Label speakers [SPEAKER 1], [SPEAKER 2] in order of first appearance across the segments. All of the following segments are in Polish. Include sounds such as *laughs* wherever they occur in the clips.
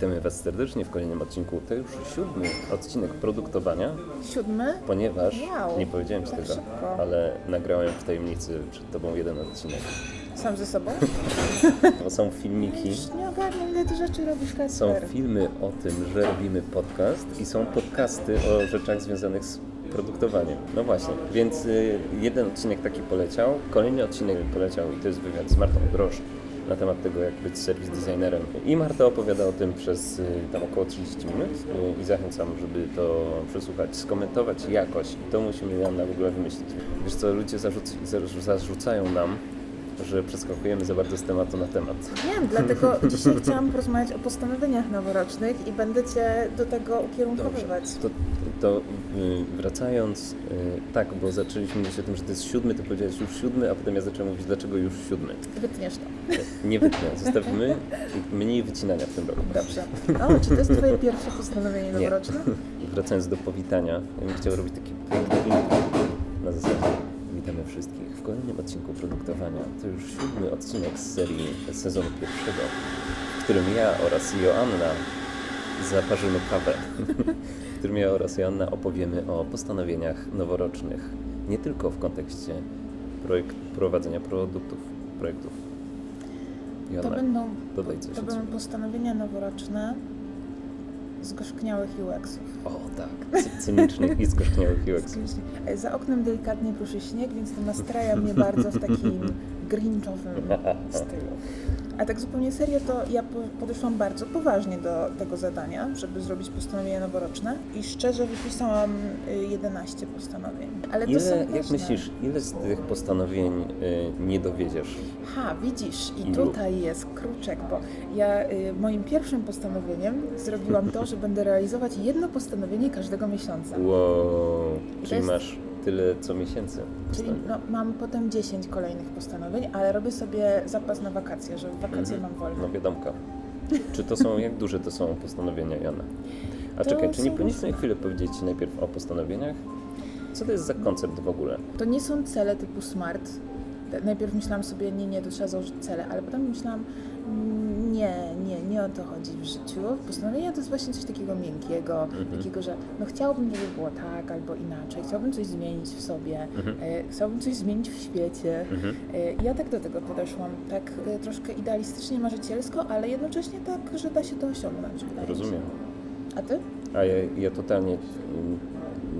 [SPEAKER 1] Witamy Was serdecznie w kolejnym odcinku. To już siódmy odcinek produktowania,
[SPEAKER 2] Siódmy?
[SPEAKER 1] ponieważ
[SPEAKER 2] Wow,
[SPEAKER 1] nie powiedziałem Ci
[SPEAKER 2] tak
[SPEAKER 1] tego,
[SPEAKER 2] szybko.
[SPEAKER 1] ale nagrałem w tajemnicy przed Tobą jeden odcinek.
[SPEAKER 2] Sam ze sobą?
[SPEAKER 1] To są filmiki,
[SPEAKER 2] Już nie ogarniam, ile ty rzeczy robisz, Kasper.
[SPEAKER 1] są filmy o tym, że robimy podcast i są podcasty o rzeczach związanych z produktowaniem. No właśnie, więc y, jeden odcinek taki poleciał, kolejny odcinek poleciał i to jest wywiad z Martą Grosz na temat tego, jak być serwis designerem. I Marta opowiada o tym przez y, tam około 30 minut y, i zachęcam, żeby to przesłuchać, skomentować jakoś. To musimy Joanna w ogóle wymyślić. Wiesz co, ludzie zarzuc- zarzu- zarzucają nam, że przeskakujemy za bardzo z tematu na temat.
[SPEAKER 2] Wiem, dlatego *laughs* dzisiaj chciałam porozmawiać o postanowieniach noworocznych i będę cię do tego ukierunkowywać.
[SPEAKER 1] To, to y, wracając, y, tak, bo zaczęliśmy mówić o tym, że to jest siódmy, to powiedziałeś już siódmy, a potem ja zacząłem mówić, dlaczego już siódmy.
[SPEAKER 2] Wytniesz to.
[SPEAKER 1] Nie wytnę, zostawimy mniej wycinania w tym roku.
[SPEAKER 2] Dobrze. O, czy to jest twoje pierwsze postanowienie
[SPEAKER 1] Nie.
[SPEAKER 2] noworoczne?
[SPEAKER 1] Wracając do powitania, ja bym chciał robić taki piękny na zasadzie witamy wszystkich w kolejnym odcinku produktowania. To już siódmy odcinek z serii sezonu pierwszego, w którym ja oraz Joanna zaparzymy kawę, którym ja oraz Joanna opowiemy o postanowieniach noworocznych, nie tylko w kontekście projekt, prowadzenia produktów, projektów.
[SPEAKER 2] To
[SPEAKER 1] Joanna,
[SPEAKER 2] będą,
[SPEAKER 1] dodaj coś
[SPEAKER 2] to będą postanowienia noworoczne zgorzkniałych UX-ów.
[SPEAKER 1] O tak, cy- cynicznych i zgorzkniałych *laughs* UX.
[SPEAKER 2] E, Za oknem delikatnie pruszy śnieg, więc to nastraja mnie bardzo w takim *laughs* grinchowym *laughs* stylu. A tak zupełnie serio, to ja po- podeszłam bardzo poważnie do tego zadania, żeby zrobić postanowienia noworoczne i szczerze wypisałam y, 11 postanowień. Ale to
[SPEAKER 1] Ile, jak
[SPEAKER 2] ważne.
[SPEAKER 1] myślisz, ile z tych postanowień y, nie dowiedziesz?
[SPEAKER 2] Ha, widzisz, i
[SPEAKER 1] Ilu?
[SPEAKER 2] tutaj jest kruczek, bo ja y, moim pierwszym postanowieniem zrobiłam to, że będę realizować jedno postanowienie każdego miesiąca.
[SPEAKER 1] Wow, czyli
[SPEAKER 2] jest-
[SPEAKER 1] masz tyle co miesięcy.
[SPEAKER 2] Czyli no, mam potem 10 kolejnych postanowień, ale robię sobie zapas na wakacje, że w wakacje
[SPEAKER 1] Mhm.
[SPEAKER 2] mam wolne.
[SPEAKER 1] No wiadomka. Czy to są, *laughs* jak duże to są postanowienia, Jana? A
[SPEAKER 2] To
[SPEAKER 1] czekaj, czy nie powinniśmy chwilę powiedzieć Ci najpierw o postanowieniach? Co to jest za koncept w ogóle?
[SPEAKER 2] To nie są cele typu smart. Najpierw myślałam sobie, nie, nie, to trzeba założyć cele, ale potem myślałam, mm, nie, nie, nie o to chodzi w życiu. Postanowienia to jest właśnie coś takiego miękkiego,
[SPEAKER 1] Mhm.
[SPEAKER 2] takiego, że no chciałabym, żeby było tak albo inaczej, chciałabym coś zmienić w sobie,
[SPEAKER 1] Mhm.
[SPEAKER 2] e, chciałabym coś zmienić w świecie.
[SPEAKER 1] Mhm.
[SPEAKER 2] E, Ja tak do tego podeszłam, tak e, troszkę idealistycznie, marzycielsko, ale jednocześnie tak, że da się to osiągnąć.
[SPEAKER 1] Rozumiem.
[SPEAKER 2] A ty?
[SPEAKER 1] A ja, ja totalnie mm,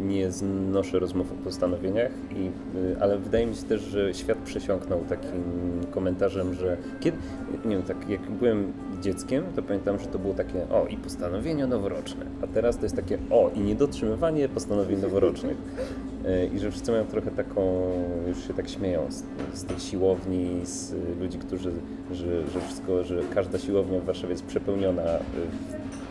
[SPEAKER 1] nie znoszę rozmów o postanowieniach, i, y, ale wydaje mi się też, że świat przesiąknął takim komentarzem, że kiedy, nie wiem, tak jak byłem dzieckiem, to pamiętam, że to było takie o i postanowienia noworoczne, a teraz to jest takie o i niedotrzymywanie postanowień noworocznych. Y, I że wszyscy mają trochę taką, już się tak śmieją z, z tych siłowni, z ludzi, którzy, że, że wszystko, że każda siłownia w Warszawie jest przepełniona y,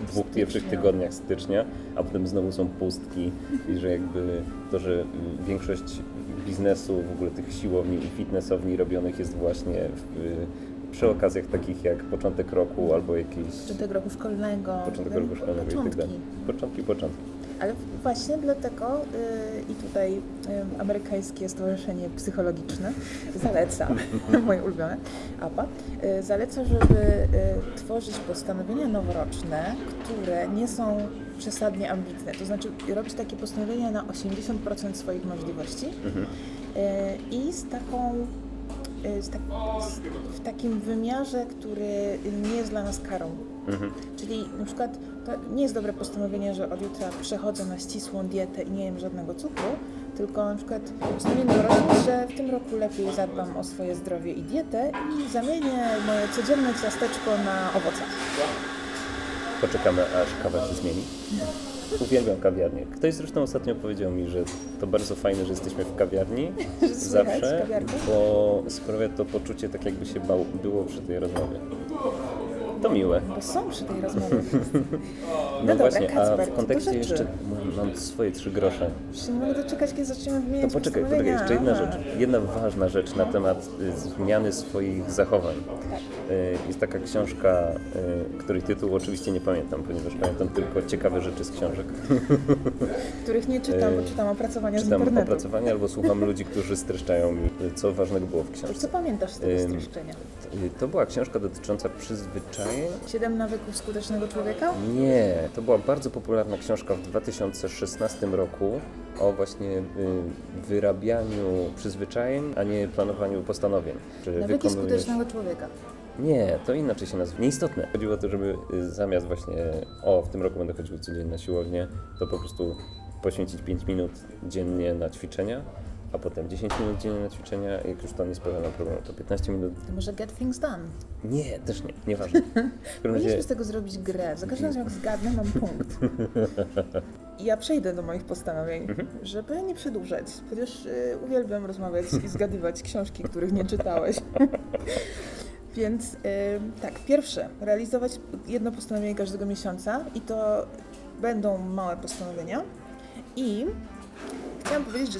[SPEAKER 1] w dwóch pierwszych tygodniach stycznia, a potem znowu są pustki. I że jakby to, że większość biznesu, w ogóle tych siłowni i fitnessowni robionych jest właśnie w, przy okazjach takich jak początek roku albo jakieś
[SPEAKER 2] Początek roku szkolnego.
[SPEAKER 1] początek roku szkolnego i tak
[SPEAKER 2] początki.
[SPEAKER 1] dalej. Początki, początki.
[SPEAKER 2] Ale właśnie dlatego y, i tutaj y, amerykańskie stowarzyszenie psychologiczne *laughs* zaleca, *laughs* moje ulubione, APA, y, zaleca, żeby y, tworzyć postanowienia noworoczne, które nie są przesadnie ambitne. To znaczy robić takie postanowienia na 80% swoich możliwości
[SPEAKER 1] Mhm.
[SPEAKER 2] y, i z taką z tak, z, w takim wymiarze, który nie jest dla nas karą.
[SPEAKER 1] Mhm.
[SPEAKER 2] Czyli na przykład to nie jest dobre postanowienie, że od jutra przechodzę na ścisłą dietę i nie jem żadnego cukru, tylko na przykład postanowienie noworoczne, że w tym roku lepiej zadbam o swoje zdrowie i dietę i zamienię moje codzienne ciasteczko na owoce.
[SPEAKER 1] Poczekamy, aż kawa się zmieni. Uwielbiam kawiarnię. Ktoś zresztą ostatnio powiedział mi, że to bardzo fajne, że jesteśmy w kawiarni *laughs* zawsze, bo sprawia to poczucie tak jakby się bał, było przy tej rozmowie. To miłe.
[SPEAKER 2] Bo są przy tej rozmowie. *laughs*
[SPEAKER 1] No,
[SPEAKER 2] dobra,
[SPEAKER 1] właśnie, a
[SPEAKER 2] Kacper,
[SPEAKER 1] w kontekście jeszcze mam, swoje trzy grosze.
[SPEAKER 2] Się nie mogę doczekać, kiedy zaczniemy
[SPEAKER 1] To
[SPEAKER 2] wymieniać
[SPEAKER 1] poczekaj, poczekaj,
[SPEAKER 2] postanowienia.
[SPEAKER 1] jeszcze jedna rzecz. Jedna ważna rzecz na temat y, zmiany swoich zachowań. Y, Jest taka książka, y, której tytuł oczywiście nie pamiętam, ponieważ pamiętam tylko ciekawe rzeczy z książek. *laughs*
[SPEAKER 2] Których nie czytam, bo czytam opracowania z
[SPEAKER 1] Czytam
[SPEAKER 2] internetu.
[SPEAKER 1] opracowania albo słucham ludzi, którzy streszczają mi, co ważnego było w
[SPEAKER 2] To
[SPEAKER 1] książce.
[SPEAKER 2] Co pamiętasz z tego streszczenia?
[SPEAKER 1] To była książka dotycząca przyzwyczajeń?
[SPEAKER 2] Siedem nawyków skutecznego człowieka?
[SPEAKER 1] Nie, to była bardzo popularna książka w 2016 roku o właśnie y, wyrabianiu przyzwyczajeń, a nie planowaniu postanowień.
[SPEAKER 2] Nawyki
[SPEAKER 1] wykonujesz-
[SPEAKER 2] skutecznego człowieka.
[SPEAKER 1] Nie, to inaczej się nazywa. Nieistotne. Chodziło o to, żeby y, zamiast właśnie o, w tym roku będę chodził codziennie na siłownię, to po prostu poświęcić 5 minut dziennie na ćwiczenia, a potem 10 minut dziennie na ćwiczenia. Jak już to nie sprawia nam problemu, to 15 minut.
[SPEAKER 2] To może get things done.
[SPEAKER 1] Nie, też nie, nieważne. Każdym razie
[SPEAKER 2] Powinniśmy z tego zrobić grę. Za każdym razem jak zgadnę, mam punkt. I *laughs* Ja przejdę do moich postanowień, żeby nie przedłużać, chociaż y, uwielbiam rozmawiać i zgadywać *laughs* książki, których nie czytałeś. *laughs* Więc y, tak, pierwsze, realizować jedno postanowienie każdego miesiąca i to będą małe postanowienia. I chciałam powiedzieć, że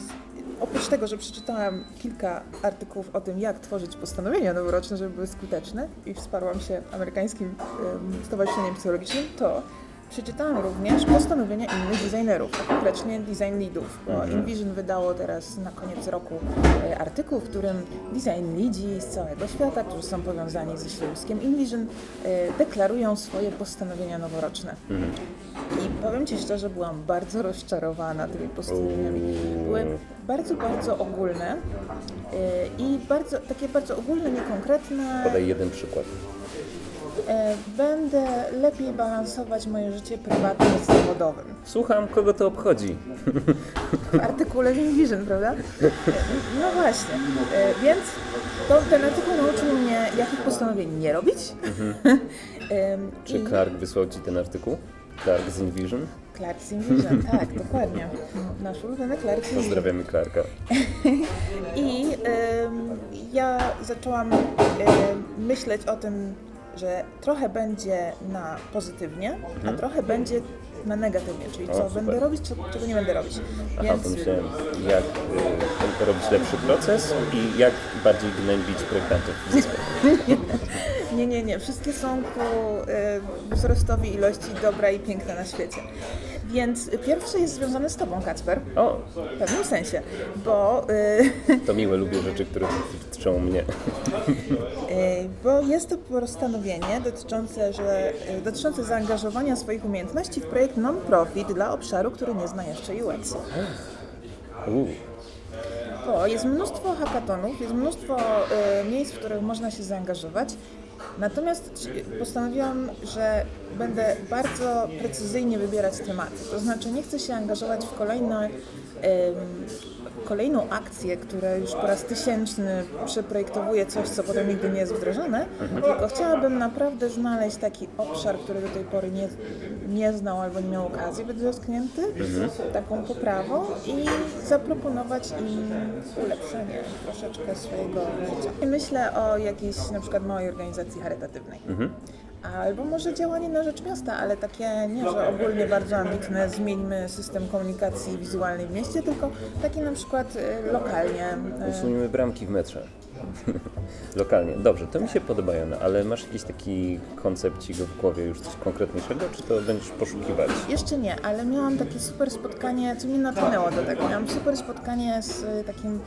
[SPEAKER 2] oprócz tego, że przeczytałam kilka artykułów o tym, jak tworzyć postanowienia noworoczne, żeby były skuteczne i wsparłam się amerykańskim em, stowarzyszeniem psychologicznym, to przeczytałam również postanowienia innych designerów, a konkretnie design leadów, bo InVision wydało teraz na koniec roku e, artykuł, w którym design lidzi z całego świata, którzy są powiązani ze środowiskiem InVision, e, deklarują swoje postanowienia noworoczne. I powiem Ci szczerze, byłam bardzo rozczarowana tymi postanowieniami. Były bardzo, bardzo ogólne yy, i bardzo, takie bardzo ogólne, niekonkretne.
[SPEAKER 1] podaj jeden przykład.
[SPEAKER 2] E, Będę lepiej balansować moje życie prywatne z zawodowym.
[SPEAKER 1] Słucham, kogo to obchodzi.
[SPEAKER 2] W artykule Vision, prawda? No właśnie. E, Więc to, ten artykuł nauczył mnie, jakich postanowień nie robić. *laughs* Em,
[SPEAKER 1] Czy
[SPEAKER 2] i-
[SPEAKER 1] Clark wysłał Ci ten artykuł? Clark z InVision?
[SPEAKER 2] Clark Vision, *laughs* tak, dokładnie. Nasz ulubiony Clark Vision.
[SPEAKER 1] Pozdrawiamy Clarka. *laughs*
[SPEAKER 2] I em, ja zaczęłam em, myśleć o tym, że trochę będzie na pozytywnie, a trochę będzie na negatywnie, czyli
[SPEAKER 1] Mhm. O,
[SPEAKER 2] co będę robić, co, czego nie będę robić.
[SPEAKER 1] Aha,
[SPEAKER 2] Więc
[SPEAKER 1] pomyślałem, jak y, robić lepszy proces i jak bardziej gnębić projektantów *laughs*
[SPEAKER 2] nie, nie, nie, wszystkie są ku e, wzrostowi ilości dobra i piękna na świecie. Więc pierwszy jest związany z Tobą, Kacper,
[SPEAKER 1] O,
[SPEAKER 2] w pewnym sensie, bo e,
[SPEAKER 1] to miłe, lubię rzeczy, które dotyczą mnie.
[SPEAKER 2] E, *laughs* Bo jest to postanowienie dotyczące, że, e, dotyczące zaangażowania swoich umiejętności w projekt non-profit dla obszaru, który nie zna jeszcze UX.
[SPEAKER 1] Uuu,
[SPEAKER 2] Bo jest mnóstwo hackathonów, jest mnóstwo e, miejsc, w których można się zaangażować. Natomiast postanowiłam, że będę bardzo precyzyjnie wybierać tematy. To znaczy nie chcę się angażować w kolejne, kolejną akcję, która już po raz tysięczny przeprojektowuje coś, co potem nigdy nie jest wdrożone, tylko chciałabym naprawdę znaleźć taki obszar, który do tej pory nie, nie znał albo nie miał okazji być dotknięty, taką poprawą i zaproponować im ulepszenie troszeczkę swojego życia. Myślę o jakiejś na przykład małej organizacji charytatywnej. Albo może działanie na rzecz miasta, ale takie nie, że ogólnie bardzo ambitne, zmieńmy system komunikacji wizualnej w mieście, tylko takie na przykład y, lokalnie. y,
[SPEAKER 1] usuniemy bramki w metrze. *laughs* Lokalnie. Dobrze, to mi się podoba, Jana, ale masz jakiś taki koncepcik w głowie już coś konkretniejszego, czy to będziesz poszukiwać?
[SPEAKER 2] Jeszcze nie, ale miałam takie super spotkanie, co mnie natchnęło do tego. Miałam super spotkanie z y, takim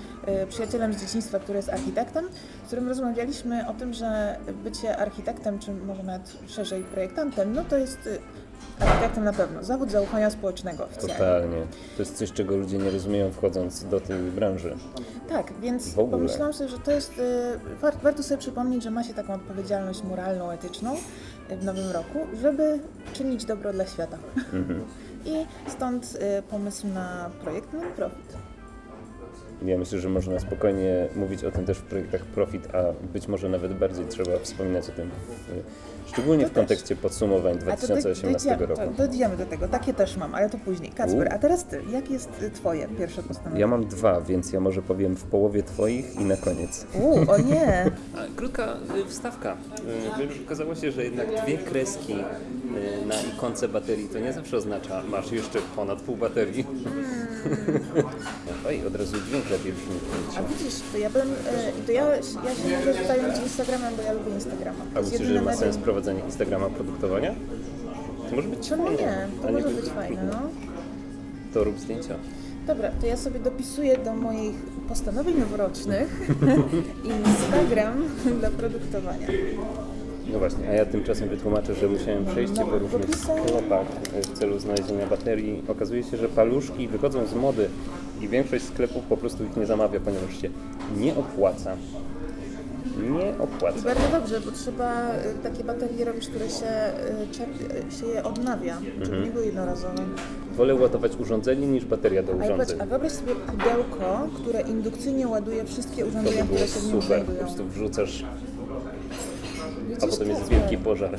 [SPEAKER 2] y, przyjacielem z dzieciństwa, który jest architektem, z którym rozmawialiśmy o tym, że bycie architektem, czy może nawet szerzej projektantem, no to jest y, architektem na pewno, zawód zaufania społecznego oficjalnie.
[SPEAKER 1] Totalnie. To jest coś, czego ludzie nie rozumieją wchodząc do tej branży.
[SPEAKER 2] Tak, więc pomyślałam sobie, że to jest, y, war, warto sobie przypomnieć, że ma się taką odpowiedzialność moralną, etyczną y, w nowym roku, żeby czynić dobro dla świata.
[SPEAKER 1] Mhm. *laughs*
[SPEAKER 2] I stąd y, pomysł na projekt non-profit.
[SPEAKER 1] Ja myślę, że można spokojnie mówić o tym też w projektach Profit, a być może nawet bardziej trzeba wspominać o tym, w, szczególnie
[SPEAKER 2] To
[SPEAKER 1] w
[SPEAKER 2] też.
[SPEAKER 1] kontekście podsumowań
[SPEAKER 2] A to
[SPEAKER 1] 2018
[SPEAKER 2] dojdziemy,
[SPEAKER 1] roku.
[SPEAKER 2] to dojdziemy do tego, takie też mam, ale to później. Kacper,
[SPEAKER 1] U.
[SPEAKER 2] a teraz ty, jak jest y, twoje pierwsze postanowienie?
[SPEAKER 1] Ja mam dwa, więc ja może powiem w połowie twoich i na koniec.
[SPEAKER 2] U, o nie! *laughs*
[SPEAKER 1] Krótka y, wstawka. Y, Okazało się, że jednak dwie kreski na ikonce baterii to nie zawsze oznacza masz jeszcze ponad pół baterii. *laughs* Oj, od razu dźwięk lepiej brzmi.
[SPEAKER 2] A widzisz, to ja bym, to ja, ja się mogę zająć Instagramem, bo ja lubię Instagrama.
[SPEAKER 1] A myślisz, że ma sens
[SPEAKER 2] medium.
[SPEAKER 1] Prowadzenie Instagrama produktowania? To może być fajne.
[SPEAKER 2] nie? To może być fajne, no.
[SPEAKER 1] To rób zdjęcia.
[SPEAKER 2] Dobra, to ja sobie dopisuję do moich postanowień noworocznych *laughs* Instagram dla produktowania.
[SPEAKER 1] No właśnie, a ja tymczasem wytłumaczę, że musiałem przejść
[SPEAKER 2] No,
[SPEAKER 1] po różnych sklepach w celu znalezienia baterii. Okazuje się, że paluszki wychodzą z mody i większość sklepów po prostu ich nie zamawia, ponieważ się nie opłaca. Nie
[SPEAKER 2] I
[SPEAKER 1] opłaca.
[SPEAKER 2] bardzo dobrze, bo trzeba y, takie baterie robić, które się, y, czerp- y, się je odnawia, żeby
[SPEAKER 1] Mhm.
[SPEAKER 2] nie były jednorazowe.
[SPEAKER 1] Wolę ładować urządzenie niż bateria do
[SPEAKER 2] A, patrz,
[SPEAKER 1] urządzeń.
[SPEAKER 2] a wyobraź sobie pudełko, które indukcyjnie ładuje wszystkie
[SPEAKER 1] To
[SPEAKER 2] urządzenia,
[SPEAKER 1] było
[SPEAKER 2] które się w nim
[SPEAKER 1] super. Po
[SPEAKER 2] znajdują.
[SPEAKER 1] prostu wrzucasz, a
[SPEAKER 2] Widzisz,
[SPEAKER 1] potem jest wielki pożar. *laughs*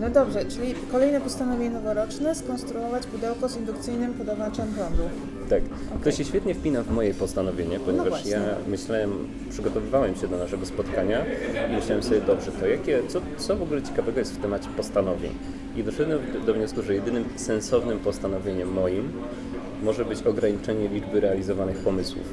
[SPEAKER 2] No dobrze, czyli kolejne postanowienie noworoczne, skonstruować pudełko z indukcyjnym podawaczem prądu.
[SPEAKER 1] Tak. To się świetnie wpina w moje postanowienie, ponieważ
[SPEAKER 2] No
[SPEAKER 1] ja myślałem, przygotowywałem się do naszego spotkania i myślałem sobie, dobrze, to jakie, co, co w ogóle ciekawego jest w temacie postanowień? I doszedłem do wniosku, że jedynym sensownym postanowieniem moim może być ograniczenie liczby realizowanych pomysłów.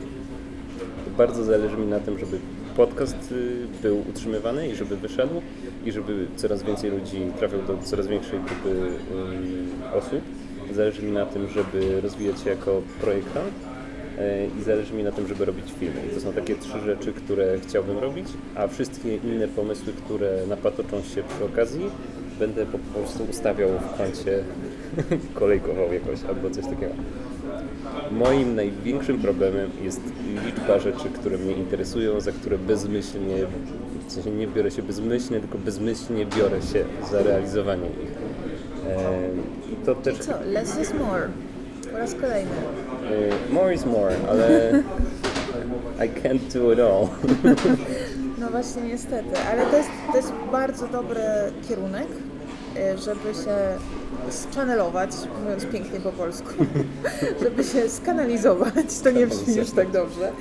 [SPEAKER 1] Bardzo zależy mi na tym, żeby podcast y, był utrzymywany i żeby wyszedł i żeby coraz więcej ludzi trafiał do coraz większej grupy osób. Zależy mi na tym, żeby rozwijać się jako projektant y, i zależy mi na tym, żeby robić filmy. I to są takie trzy rzeczy, które chciałbym robić, a wszystkie inne pomysły, które napatoczą się przy okazji, będę po prostu ustawiał w kącie *laughs* kolejkował jakoś albo coś takiego. Moim największym problemem jest liczba rzeczy, które mnie interesują, za które bezmyślnie, w sensie nie biorę się bezmyślnie, tylko bezmyślnie biorę się za realizowanie ich. Ehm, I to też
[SPEAKER 2] Co? Less is more. Po raz kolejny.
[SPEAKER 1] e, more is more, ale *laughs* I can't do it all. *laughs*
[SPEAKER 2] No właśnie niestety, ale to jest, to jest bardzo dobry kierunek, y, żeby się schannelować, mówiąc pięknie po polsku, *laughs* żeby się skanalizować, to nie brzmi już tak dobrze,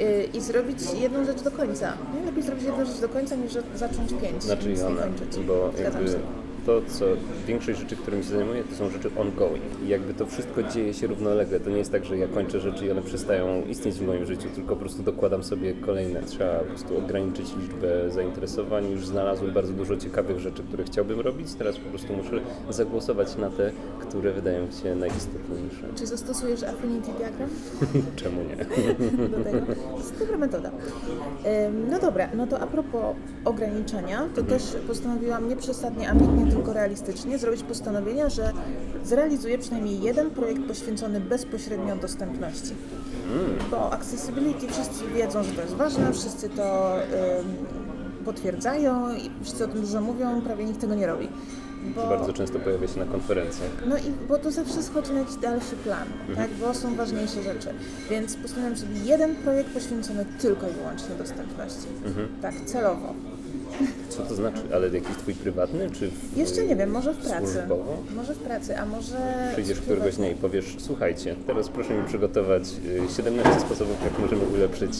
[SPEAKER 2] y, i zrobić jedną rzecz do końca. Najlepiej zrobić jedną rzecz do końca, niż zacząć pięć
[SPEAKER 1] Znaczy
[SPEAKER 2] kończyć.
[SPEAKER 1] bo jakby. To, co większość rzeczy, którymi się zajmuję, to są rzeczy ongoing. I jakby to wszystko dzieje się równolegle. To nie jest tak, że ja kończę rzeczy i one przestają istnieć w moim życiu, tylko po prostu dokładam sobie kolejne. Trzeba po prostu ograniczyć liczbę zainteresowań. Już znalazłem bardzo dużo ciekawych rzeczy, które chciałbym robić. Teraz po prostu muszę zagłosować na te, które wydają mi się najistotniejsze.
[SPEAKER 2] Czy zastosujesz Affinity Diagram? *laughs*
[SPEAKER 1] Czemu nie?
[SPEAKER 2] do tego. To jest dobra metoda. No dobra, no to a propos ograniczenia, to też postanowiłam nie przesadnie ambitnie, tylko realistycznie zrobić postanowienia, że zrealizuję przynajmniej jeden projekt poświęcony bezpośrednio dostępności. Bo accessibility wszyscy wiedzą, że to jest ważne, wszyscy to potwierdzają i wszyscy o tym dużo mówią, prawie nikt tego nie robi. Bo...
[SPEAKER 1] Bardzo często pojawia się na konferencjach.
[SPEAKER 2] No i bo to zawsze schodzi na jakiś dalszy plan, tak? Bo są ważniejsze rzeczy. Więc postanowiłam sobie jeden projekt poświęcony tylko i wyłącznie dostępności. Tak, celowo.
[SPEAKER 1] Co to znaczy? Ale jakiś twój prywatny, czy w,
[SPEAKER 2] Jeszcze nie wiem, może w pracy.
[SPEAKER 1] Służbowo?
[SPEAKER 2] Może w pracy, a może.
[SPEAKER 1] Przyjdziesz któregoś dnia i powiesz, słuchajcie, teraz proszę mi przygotować y, 17 sposobów, jak możemy ulepszyć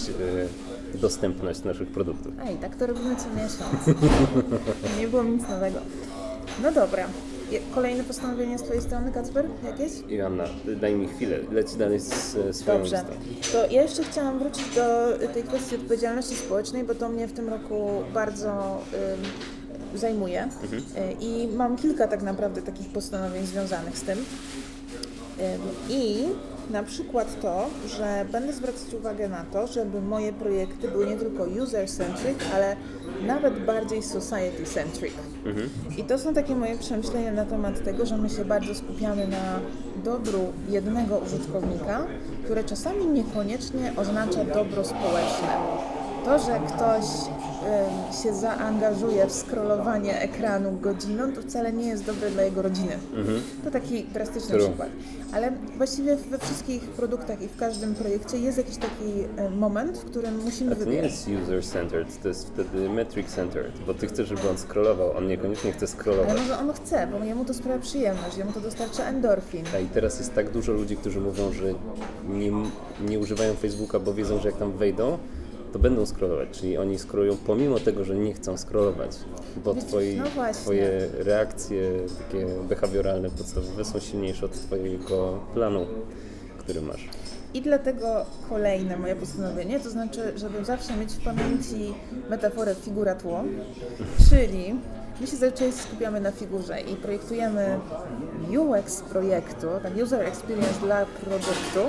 [SPEAKER 1] y, dostępność naszych produktów.
[SPEAKER 2] Ej, tak to robimy co miesiąc. *laughs* nie było nic nowego. No dobra. Kolejne postanowienie z Twojej strony, Kacper? Jakieś?
[SPEAKER 1] Joanna, daj mi chwilę, leć dalej z swoją
[SPEAKER 2] Dobrze.
[SPEAKER 1] listą.
[SPEAKER 2] To ja jeszcze chciałam wrócić do tej kwestii odpowiedzialności społecznej, bo to mnie w tym roku bardzo zajmuje.
[SPEAKER 1] Mhm.
[SPEAKER 2] Y, I mam kilka tak naprawdę takich postanowień związanych z tym. Ym, I na przykład to, że będę zwracać uwagę na to, żeby moje projekty były nie tylko user-centric, ale nawet bardziej society-centric. I to są takie moje przemyślenia na temat tego, że my się bardzo skupiamy na dobru jednego użytkownika, które czasami niekoniecznie oznacza dobro społeczne. To, że ktoś się zaangażuje w scrollowanie ekranu godziną, to wcale nie jest dobre dla jego rodziny. To taki drastyczny
[SPEAKER 1] True.
[SPEAKER 2] przykład. Ale właściwie we wszystkich produktach i w każdym projekcie jest jakiś taki e, moment, w którym musimy
[SPEAKER 1] A to nie
[SPEAKER 2] wybierać.
[SPEAKER 1] jest user-centered, to jest wtedy metric-centered, bo ty chcesz, żeby on scrollował, on niekoniecznie chce
[SPEAKER 2] Ale
[SPEAKER 1] scrollować.
[SPEAKER 2] może on chce, bo jemu to sprawia przyjemność, jemu to dostarcza endorfin.
[SPEAKER 1] A i teraz jest tak dużo ludzi, którzy mówią, że nie, nie używają Facebooka, bo wiedzą, że jak tam wejdą, to będą scrollować, czyli oni scrollują pomimo tego, że nie chcą scrollować, bo twoi,
[SPEAKER 2] no
[SPEAKER 1] twoje reakcje takie behawioralne, podstawowe są silniejsze od twojego planu, który masz.
[SPEAKER 2] I dlatego kolejne moje postanowienie, to znaczy, żeby zawsze mieć w pamięci metaforę figura tło, czyli my się zazwyczaj skupiamy na figurze i projektujemy UX projektu, tak, user experience dla produktu,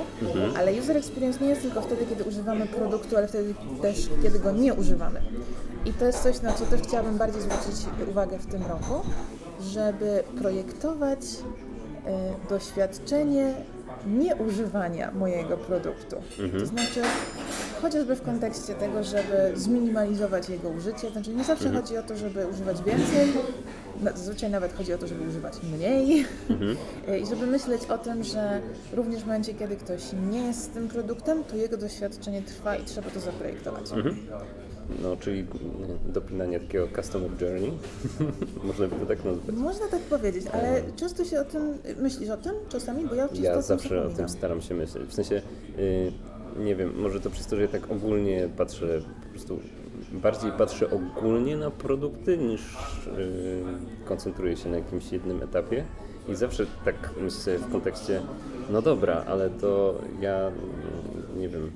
[SPEAKER 2] ale user experience nie jest tylko wtedy, kiedy używamy produktu, ale wtedy też, kiedy go nie używamy. I to jest coś, na co też chciałabym bardziej zwrócić uwagę w tym roku, żeby projektować e, doświadczenie nieużywania mojego produktu. To znaczy, chociażby w kontekście tego, żeby zminimalizować jego użycie, znaczy nie zawsze chodzi o to, żeby używać więcej, na- zazwyczaj nawet chodzi o to, żeby używać mniej. E, *laughs* i żeby myśleć o tym, że również w momencie, kiedy ktoś nie jest z tym produktem, to jego doświadczenie trwa i trzeba to zaprojektować.
[SPEAKER 1] No, czyli mm, dopinanie takiego customer journey, *laughs* można by to tak nazwać.
[SPEAKER 2] Można tak powiedzieć, ale często się o tym, myślisz o tym czasami, bo ja często o
[SPEAKER 1] Ja
[SPEAKER 2] tym
[SPEAKER 1] zawsze o tym staram się myśleć. W sensie, y, nie wiem, może to przez to, że ja tak ogólnie patrzę, po prostu bardziej patrzę ogólnie na produkty niż y, koncentruję się na jakimś jednym etapie. I zawsze tak myślę sobie w kontekście, no dobra, ale to ja, mm, nie wiem,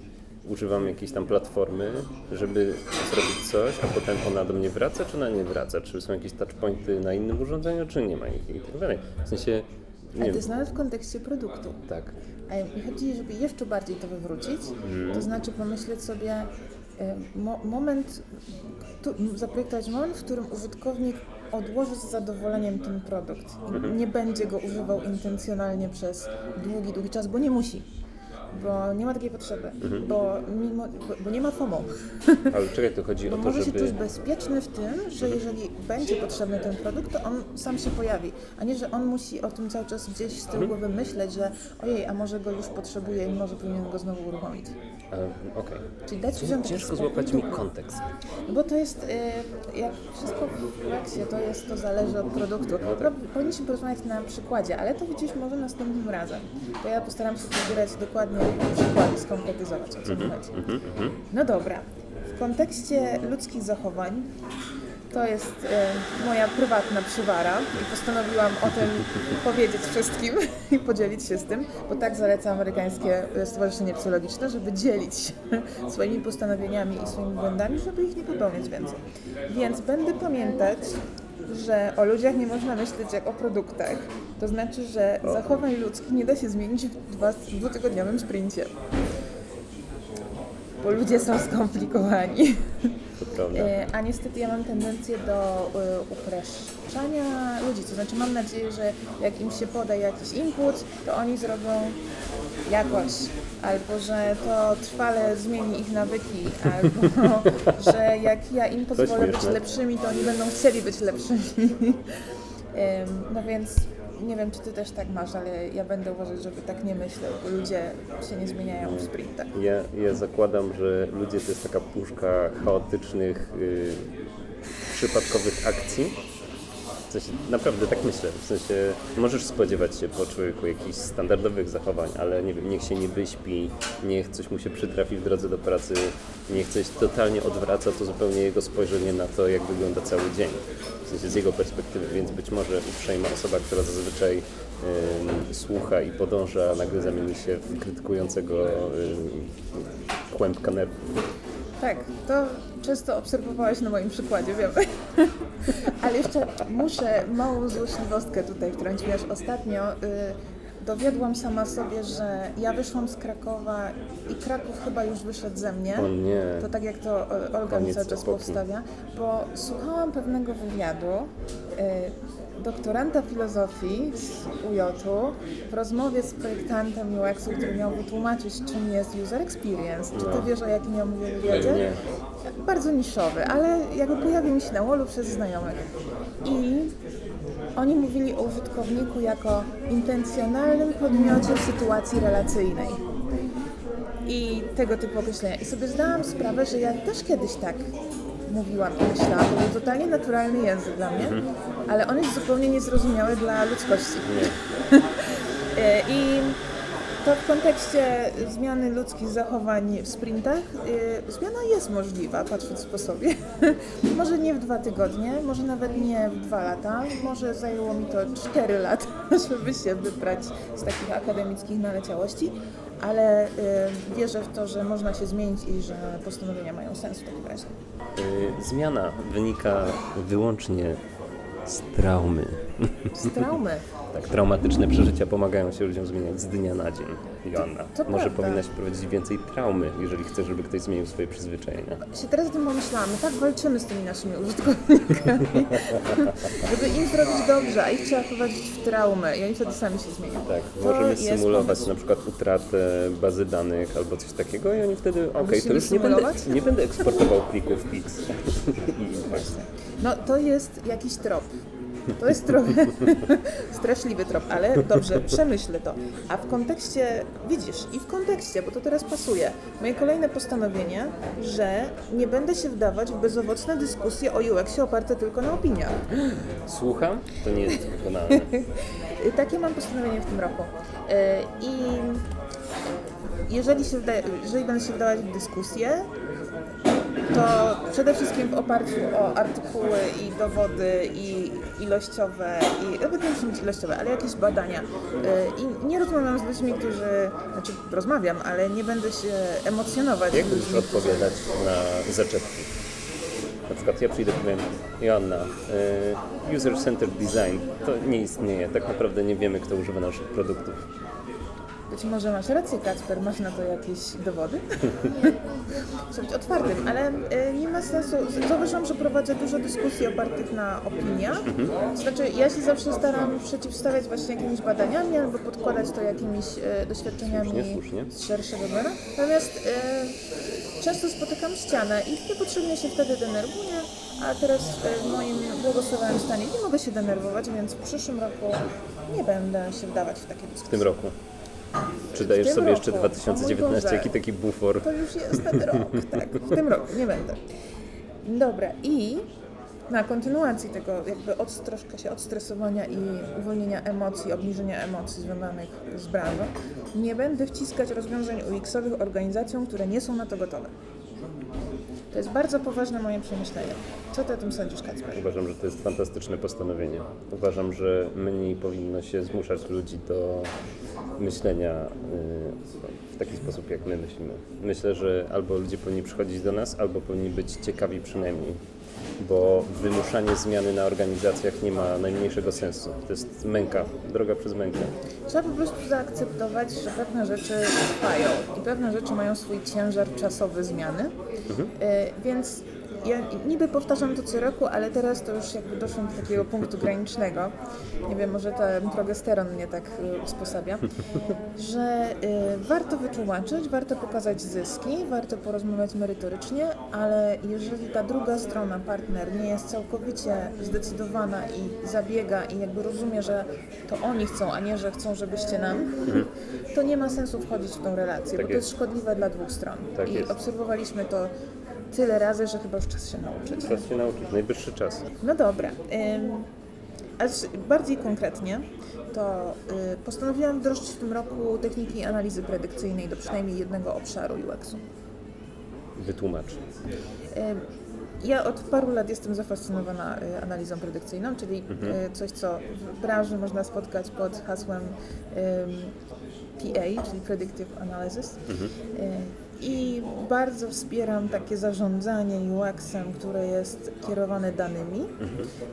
[SPEAKER 1] używam jakiejś tam platformy, żeby zrobić coś, a potem ona do mnie wraca, czy ona nie wraca? Czy są jakieś touchpointy na innym urządzeniu, czy nie ma i tak dalej. W sensie, nie
[SPEAKER 2] Ale to jest nawet w kontekście produktu.
[SPEAKER 1] tak.
[SPEAKER 2] A mi chodzi, żeby jeszcze bardziej to wywrócić, to znaczy pomyśleć sobie e, mo moment, tu, zaprojektować moment, w którym użytkownik odłoży z zadowoleniem ten produkt i nie będzie go używał intencjonalnie przez długi, długi czas, bo nie musi. Bo nie ma takiej potrzeby, bo, mimo, bo, bo nie ma FOMO.
[SPEAKER 1] Ale czekaj, to chodzi *laughs*
[SPEAKER 2] Bo
[SPEAKER 1] o to,
[SPEAKER 2] może się czuć bezpieczny w tym, że jeżeli będzie potrzebny ten produkt, to on sam się pojawi, a nie, że on musi o tym cały czas gdzieś z tyłu głowy myśleć, że ojej, a może go już potrzebuje i może powinien go znowu uruchomić.
[SPEAKER 1] E, Okej.
[SPEAKER 2] Czyli dać ludziom
[SPEAKER 1] Ciężko złapać mi kontekst.
[SPEAKER 2] Bo to jest, y, jak wszystko w UX-ie, to jest, to zależy od produktu. Pro- Powinniśmy porozmawiać na przykładzie, ale to widzisz może następnym razem. To ja postaram się wybierać dokładnie przykłady, skonkretyzować, o co mi chodzi. No dobra. W kontekście ludzkich zachowań to jest e, moja prywatna przywara i postanowiłam o tym powiedzieć wszystkim *laughs* i podzielić się z tym, bo tak zaleca amerykańskie e, Stowarzyszenie Psychologiczne, żeby dzielić się *laughs* swoimi postanowieniami i swoimi błędami, żeby ich nie popełniać więcej. Więc będę pamiętać, że o ludziach nie można myśleć jak o produktach. To znaczy, że zachowań ludzkich nie da się zmienić w dwa- dwutygodniowym sprincie. Bo ludzie są skomplikowani.
[SPEAKER 1] To prawda.
[SPEAKER 2] E, A niestety ja mam tendencję do e, upraszczania ludzi. To znaczy mam nadzieję, że jak im się poda jakiś input, to oni zrobią jakoś. Albo że to trwale zmieni ich nawyki, *laughs* albo że jak ja im pozwolę być lepszymi, to oni będą chcieli być lepszymi. *laughs* No więc nie wiem, czy ty też tak masz, ale ja będę uważać, żeby tak nie myśleć, bo ludzie się nie zmieniają w sprintach.
[SPEAKER 1] Ja, ja zakładam, że ludzie to jest taka puszka chaotycznych, y, przypadkowych akcji. W sensie, naprawdę tak myślę. W sensie możesz spodziewać się po człowieku jakichś standardowych zachowań, ale nie wiem, niech się nie wyśpi, niech coś mu się przytrafi w drodze do pracy, niech coś totalnie odwraca to zupełnie jego spojrzenie na to, jak wygląda cały dzień. W sensie z jego perspektywy, więc być może uprzejma osoba, która zazwyczaj słucha i podąża, nagle zamieni się w krytykującego ym, kłębka nerwów.
[SPEAKER 2] Tak, to często obserwowałeś na moim przykładzie, wiem. *laughs* Ale jeszcze muszę małą złośliwostkę tutaj wtrącić. Ostatnio y, dowiodłam sama sobie, że ja wyszłam z Krakowa i Kraków chyba już wyszedł ze mnie.
[SPEAKER 1] O nie.
[SPEAKER 2] To tak jak to y, Olga mi cały czas
[SPEAKER 1] epoki.
[SPEAKER 2] powstawia, bo słuchałam pewnego wywiadu y, doktoranta filozofii z UJ-u w rozmowie z projektantem UX-u, który miał wytłumaczyć, czym jest user experience. Czy ty
[SPEAKER 1] No.
[SPEAKER 2] wiesz, o jakim ja mówię?
[SPEAKER 1] Nie.
[SPEAKER 2] Bardzo niszowy, ale jakby pojawił mi się na wallu przez znajomych. I oni mówili o użytkowniku jako intencjonalnym podmiocie w sytuacji relacyjnej. I tego typu określenia. I sobie zdałam sprawę, że ja też kiedyś tak mówiłam i myślałam. To był totalnie naturalny język dla mnie, ale on jest zupełnie niezrozumiały dla ludzkości. *laughs* E, I to w kontekście zmiany ludzkich zachowań w sprintach, y, zmiana jest możliwa, patrząc po sobie. *laughs* może nie w dwa tygodnie, może nawet nie w dwa lata, może zajęło mi to cztery lata, *laughs* żeby się wybrać z takich akademickich naleciałości, ale y, wierzę w to, że można się zmienić i że postanowienia mają sens w takim razie.
[SPEAKER 1] Y, Zmiana wynika wyłącznie Z traumy.
[SPEAKER 2] Z traumy.
[SPEAKER 1] Tak, traumatyczne przeżycia pomagają się ludziom zmieniać z dnia na dzień. Joanna,
[SPEAKER 2] To
[SPEAKER 1] może
[SPEAKER 2] prawda.
[SPEAKER 1] powinnaś wprowadzić więcej traumy, jeżeli chcesz, żeby ktoś zmienił swoje przyzwyczajenia.
[SPEAKER 2] Się teraz o tym pomyślałam, my tak walczymy z tymi naszymi użytkownikami, *laughs* żeby im zrobić dobrze, a ich trzeba wprowadzić w traumę i oni wtedy sami się zmienią.
[SPEAKER 1] Tak,
[SPEAKER 2] To
[SPEAKER 1] możemy symulować
[SPEAKER 2] pomysł.
[SPEAKER 1] na przykład utratę bazy danych albo coś takiego i oni wtedy, okej,
[SPEAKER 2] musimy
[SPEAKER 1] to już nie będę, nie będę eksportował plików PIX. *laughs* I
[SPEAKER 2] Właśnie. No to jest jakiś trop. To jest trochę *laughs* straszliwy trop, ale dobrze, przemyślę to. A w kontekście, widzisz, i w kontekście, bo to teraz pasuje, moje kolejne postanowienie, że nie będę się wdawać w bezowocne dyskusje o UX-ie oparte tylko na opiniach.
[SPEAKER 1] Słucham? To nie jest wykonalne. *laughs*
[SPEAKER 2] Takie mam postanowienie w tym roku. Y, I jeżeli, się wda, jeżeli będę się wdawać w dyskusję, to przede wszystkim w oparciu o artykuły i dowody i ilościowe, i nawet nie muszą być ilościowe, ale jakieś badania. Y, I nie rozmawiam z ludźmi, którzy, znaczy rozmawiam, ale nie będę się emocjonować
[SPEAKER 1] Jak będziesz odpowiadać na zaczepki? Na przykład ja przyjdę i powiem, Joanna, y, user-centered design to nie istnieje. Tak naprawdę nie wiemy, kto używa naszych produktów.
[SPEAKER 2] Być może masz rację, Kacper, masz na to jakieś dowody? *laughs* Trzeba być otwartym, ale e, nie ma sensu. Zauważyłam, że prowadzę dużo dyskusji opartych na opiniach. Znaczy, ja się zawsze staram przeciwstawiać właśnie jakimiś badaniami albo podkładać to jakimiś e, doświadczeniami
[SPEAKER 1] Słusznie, słusznie.
[SPEAKER 2] z szerszego grona. Natomiast e, często spotykam ścianę i niepotrzebnie się wtedy denerwuję, a teraz w moim błogosławionym stanie nie mogę się denerwować, więc w przyszłym roku nie będę się wdawać w takie dyskusje.
[SPEAKER 1] W tym roku. Czy dajesz sobie jeszcze
[SPEAKER 2] roku, mój
[SPEAKER 1] 2019
[SPEAKER 2] Boże.
[SPEAKER 1] jaki taki bufor?
[SPEAKER 2] To już jest ten rok, *laughs* tak, w tym roku, nie będę. Dobra, i na kontynuacji tego jakby od, troszkę się odstresowania i uwolnienia emocji, obniżenia emocji związanych z branżą, nie będę wciskać rozwiązań UX-owych organizacjom, które nie są na to gotowe. To jest bardzo poważne moje przemyślenie. Co ty o tym sądzisz, Kacper?
[SPEAKER 1] Uważam, że to jest fantastyczne postanowienie. Uważam, że mniej powinno się zmuszać ludzi do myślenia y, w taki sposób, jak my myślimy. Myślę, że albo ludzie powinni przychodzić do nas, albo powinni być ciekawi przynajmniej, bo wymuszanie zmiany na organizacjach nie ma najmniejszego sensu. To jest męka, droga przez mękę.
[SPEAKER 2] Trzeba po prostu zaakceptować, że pewne rzeczy trwają i pewne rzeczy mają swój ciężar czasowy zmiany. E, więc ja niby powtarzam to co roku, ale teraz to już jakby doszłam do takiego punktu granicznego. Nie wiem, może ten progesteron mnie tak e, usposabia, *laughs* że e, warto wytłumaczyć, warto pokazać zyski, warto porozmawiać merytorycznie, ale jeżeli ta druga strona, partner, nie jest całkowicie zdecydowana i zabiega i jakby rozumie, że to oni chcą, a nie, że chcą, żebyście nam, to nie ma sensu wchodzić w tą relację,
[SPEAKER 1] Tak
[SPEAKER 2] bo to
[SPEAKER 1] jest.
[SPEAKER 2] jest szkodliwe dla dwóch stron.
[SPEAKER 1] Tak
[SPEAKER 2] I
[SPEAKER 1] jest.
[SPEAKER 2] obserwowaliśmy to tyle razy, że chyba już czas się nauczyć.
[SPEAKER 1] Czas się nauczyć, najwyższy czas.
[SPEAKER 2] No dobra. Ym, a s- bardziej konkretnie, to y, postanowiłam wdrożyć w tym roku techniki analizy predykcyjnej do przynajmniej jednego obszaru UX-u.
[SPEAKER 1] Wytłumacz.
[SPEAKER 2] Ja od paru lat jestem zafascynowana y, analizą predykcyjną, czyli
[SPEAKER 1] Mhm.
[SPEAKER 2] y, coś, co w branży można spotkać pod hasłem PA, czyli Predictive Analysis.
[SPEAKER 1] Mhm.
[SPEAKER 2] Y, I bardzo wspieram takie zarządzanie UX-em, które jest kierowane danymi.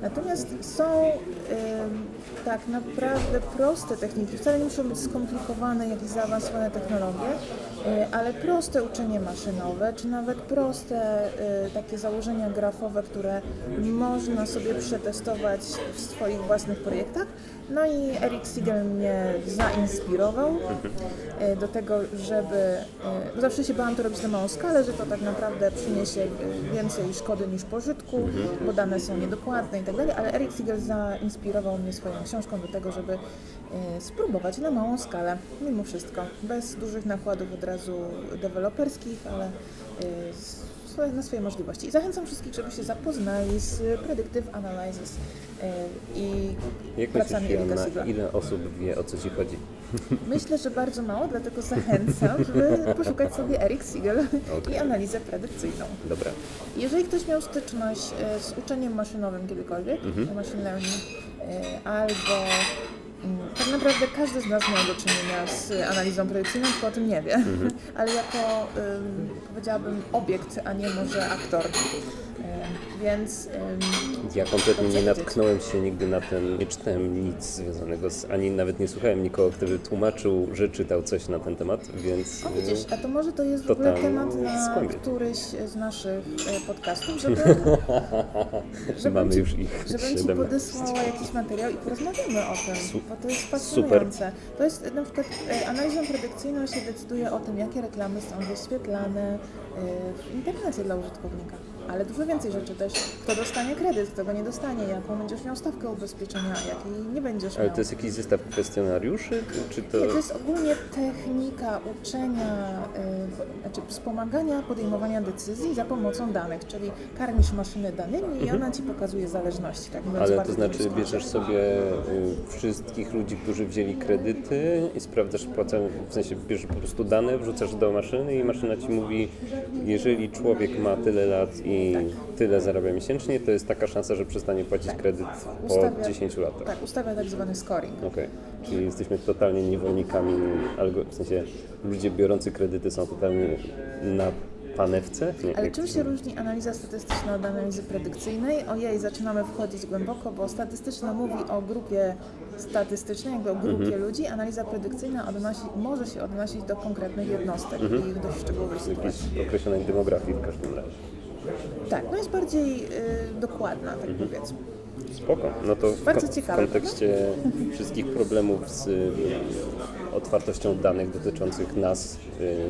[SPEAKER 2] Natomiast są ym, tak naprawdę proste techniki, wcale nie muszą być skomplikowane, jakieś zaawansowane technologie, y, ale proste uczenie maszynowe, czy nawet proste y, takie założenia grafowe, które można sobie przetestować w swoich własnych projektach. No i Eric Siegel mnie zainspirował y, do tego, żeby, y, zawsze się bałam to robić na małą skalę, że to tak naprawdę przyniesie y, więcej szkody niż pożytku, bo dane są niedokładne i tak dalej, ale Eric Siegel zainspirował mnie swoją książką do tego, żeby spróbować na małą skalę, mimo wszystko, bez dużych nakładów od razu deweloperskich, ale z- na swoje możliwości. I zachęcam wszystkich, żeby się zapoznali z Predictive Analysis y, i
[SPEAKER 1] Jak
[SPEAKER 2] pracami
[SPEAKER 1] myślisz,
[SPEAKER 2] Erika
[SPEAKER 1] ile osób wie, o co Ci chodzi? *laughs*
[SPEAKER 2] Myślę, że bardzo mało, dlatego zachęcam, żeby *laughs* poszukać sobie Eric Siegel
[SPEAKER 1] Okej.
[SPEAKER 2] i analizę predykcyjną.
[SPEAKER 1] Dobra.
[SPEAKER 2] Jeżeli ktoś miał styczność e, z uczeniem maszynowym kiedykolwiek, machine learning, e, albo tak naprawdę każdy z nas miał do czynienia z analizą predykcyjną, tylko o tym nie wie, *laughs* ale jako ym, powiedziałabym obiekt, a nie może aktor. E, Więc
[SPEAKER 1] Ja kompletnie nie natknąłem się nigdy na ten, nie czytałem nic związanego z, ani nawet nie słuchałem nikogo, kto by tłumaczył, że czytał coś na ten temat, więc
[SPEAKER 2] O widzisz, a to może to jest w
[SPEAKER 1] To
[SPEAKER 2] ogóle
[SPEAKER 1] tam
[SPEAKER 2] temat na
[SPEAKER 1] skłębię.
[SPEAKER 2] któryś z naszych e, podcastów, *laughs* żeby,
[SPEAKER 1] y,
[SPEAKER 2] żebym
[SPEAKER 1] mamy
[SPEAKER 2] ci-
[SPEAKER 1] już ich
[SPEAKER 2] żebym Ci
[SPEAKER 1] 17.
[SPEAKER 2] podesłała jakiś materiał i porozmawiamy o tym, bo to jest
[SPEAKER 1] super.
[SPEAKER 2] fascynujące. To jest na przykład e, analizą predykcyjną się decyduje o tym, jakie reklamy są wyświetlane w internecie dla użytkownika. Ale dużo więcej rzeczy też, kto dostanie kredyt, kto go nie dostanie, jaką będziesz miał stawkę ubezpieczenia, jakiej nie będziesz
[SPEAKER 1] Ale
[SPEAKER 2] miał.
[SPEAKER 1] to jest jakiś zestaw kwestionariuszy, czy to...
[SPEAKER 2] Nie, to jest ogólnie technika uczenia, y, znaczy wspomagania podejmowania decyzji za pomocą danych, czyli karmisz maszynę danymi i ona ci pokazuje zależności. Tak mówiąc
[SPEAKER 1] Ale
[SPEAKER 2] bardzo
[SPEAKER 1] to znaczy bierzesz sobie y, wszystkich ludzi, którzy wzięli kredyty i sprawdzasz płacę, w sensie bierzesz po prostu dane, wrzucasz do maszyny i maszyna ci mówi, jeżeli człowiek ma tyle lat i tyle zarabia miesięcznie, to jest taka szansa, że przestanie płacić kredyt po
[SPEAKER 2] Ustawia-
[SPEAKER 1] 10 latach.
[SPEAKER 2] Tak, ustawia tak zwany scoring.
[SPEAKER 1] Okej, czyli jesteśmy totalnie niewolnikami, algo, w sensie ludzie biorący kredyty są totalnie na panewce. Nie,
[SPEAKER 2] Ale czym się różni analiza statystyczna od analizy predykcyjnej? Ojej, zaczynamy wchodzić głęboko, bo statystyczna mówi o grupie statystycznej, jakby o grupie
[SPEAKER 1] Mhm.
[SPEAKER 2] ludzi. Analiza predykcyjna odnosi, może się odnosić do konkretnych jednostek i ich dość szczegółowych sytuacji.
[SPEAKER 1] jakiejś określonej demografii w każdym razie.
[SPEAKER 2] Tak, no jest bardziej y, dokładna, tak powiedzmy.
[SPEAKER 1] Spoko. No to w,
[SPEAKER 2] Bardzo
[SPEAKER 1] w
[SPEAKER 2] ciekawe,
[SPEAKER 1] kontekście wszystkich problemów z y, otwartością danych dotyczących nas, y,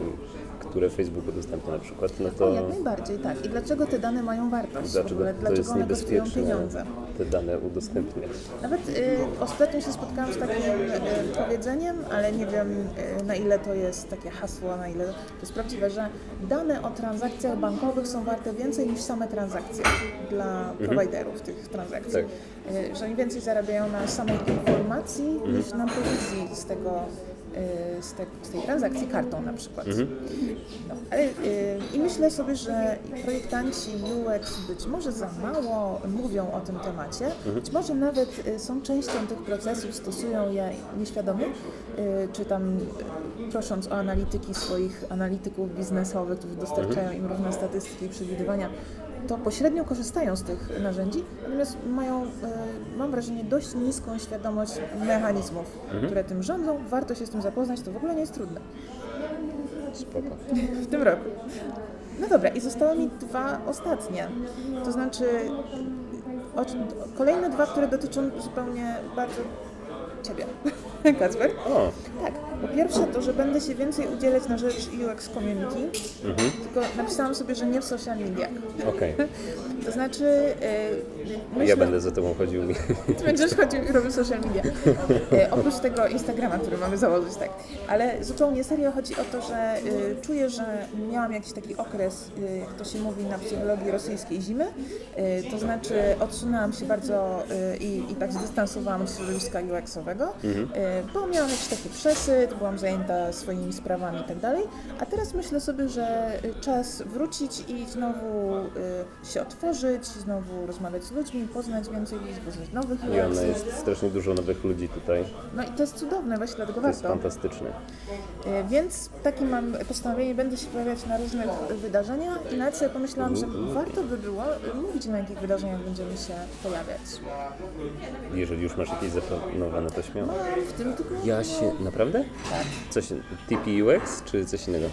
[SPEAKER 1] które Facebook udostępnia na przykład, no
[SPEAKER 2] O,
[SPEAKER 1] to
[SPEAKER 2] jak najbardziej, tak. I dlaczego te dane mają wartość? w
[SPEAKER 1] dlaczego
[SPEAKER 2] ogóle?
[SPEAKER 1] to
[SPEAKER 2] Dlaczego
[SPEAKER 1] jest
[SPEAKER 2] one kosztują pieniądze?
[SPEAKER 1] te dane udostępniać.
[SPEAKER 2] Nawet y, ostatnio się spotkałam z takim y, powiedzeniem, ale nie wiem y, na ile to jest takie hasło, na ile to jest prawdziwe, że dane o transakcjach bankowych są warte więcej niż same transakcje dla prowajderów tych transakcji.
[SPEAKER 1] Tak.
[SPEAKER 2] Y, że oni więcej zarabiają na samej informacji niż na prowizji z tego z, te, z tej transakcji kartą na przykład. No, ale, y, I myślę sobie, że projektanci UX być może za mało mówią o tym temacie, być może nawet y, są częścią tych procesów, stosują je nieświadomie, y, czy tam y, prosząc o analityki swoich analityków biznesowych, którzy dostarczają im różne statystyki i przewidywania, to pośrednio korzystają z tych narzędzi, natomiast mają, y, mam wrażenie, dość niską świadomość mechanizmów, które tym rządzą. Warto się z tym zapoznać, to w ogóle nie jest trudne
[SPEAKER 1] Spoko.
[SPEAKER 2] w tym roku. No dobra, i zostały mi dwa ostatnie. To znaczy kolejne dwa, które dotyczą zupełnie bardzo Ciebie, *laughs* Kacper.
[SPEAKER 1] O,
[SPEAKER 2] Tak, po pierwsze to, że będę się więcej udzielać na rzecz UX community, tylko napisałam sobie, że nie w social mediach.
[SPEAKER 1] okej. *laughs*
[SPEAKER 2] To znaczy, yy, myślę,
[SPEAKER 1] Ja będę za tobą chodził. *laughs*
[SPEAKER 2] ty będziesz chodził i robił social media. E, oprócz tego Instagrama, który mamy założyć, tak. Ale zupełnie serio chodzi o to, że e, czuję, że miałam jakiś taki okres, jak to się mówi na psychologii rosyjskiej zimy. To znaczy odsunęłam się bardzo i, i tak zdystansowałam od środowiska UX-owego, e, bo miałam jakiś taki przesyt, byłam zajęta swoimi sprawami i tak dalej. A teraz myślę sobie, że e, czas wrócić i znowu e, się otworzyć, znowu rozmawiać z ludźmi, poznać więcej ludzi, poznać nowych
[SPEAKER 1] I ona jest strasznie dużo nowych ludzi tutaj.
[SPEAKER 2] No i to jest cudowne, właśnie dlatego
[SPEAKER 1] To jest
[SPEAKER 2] warto.
[SPEAKER 1] fantastyczne.
[SPEAKER 2] E, Więc takie mam postanowienie, będę się pojawiać na różnych wydarzeniach i nawet sobie pomyślałam, że warto by było mówić na jakich wydarzeniach będziemy się pojawiać.
[SPEAKER 1] Jeżeli już masz jakieś zaplanowane, to śmiało.
[SPEAKER 2] Mam w tym tygodniu,
[SPEAKER 1] Ja się... Naprawdę?
[SPEAKER 2] Tak.
[SPEAKER 1] Coś... TP UX czy coś innego?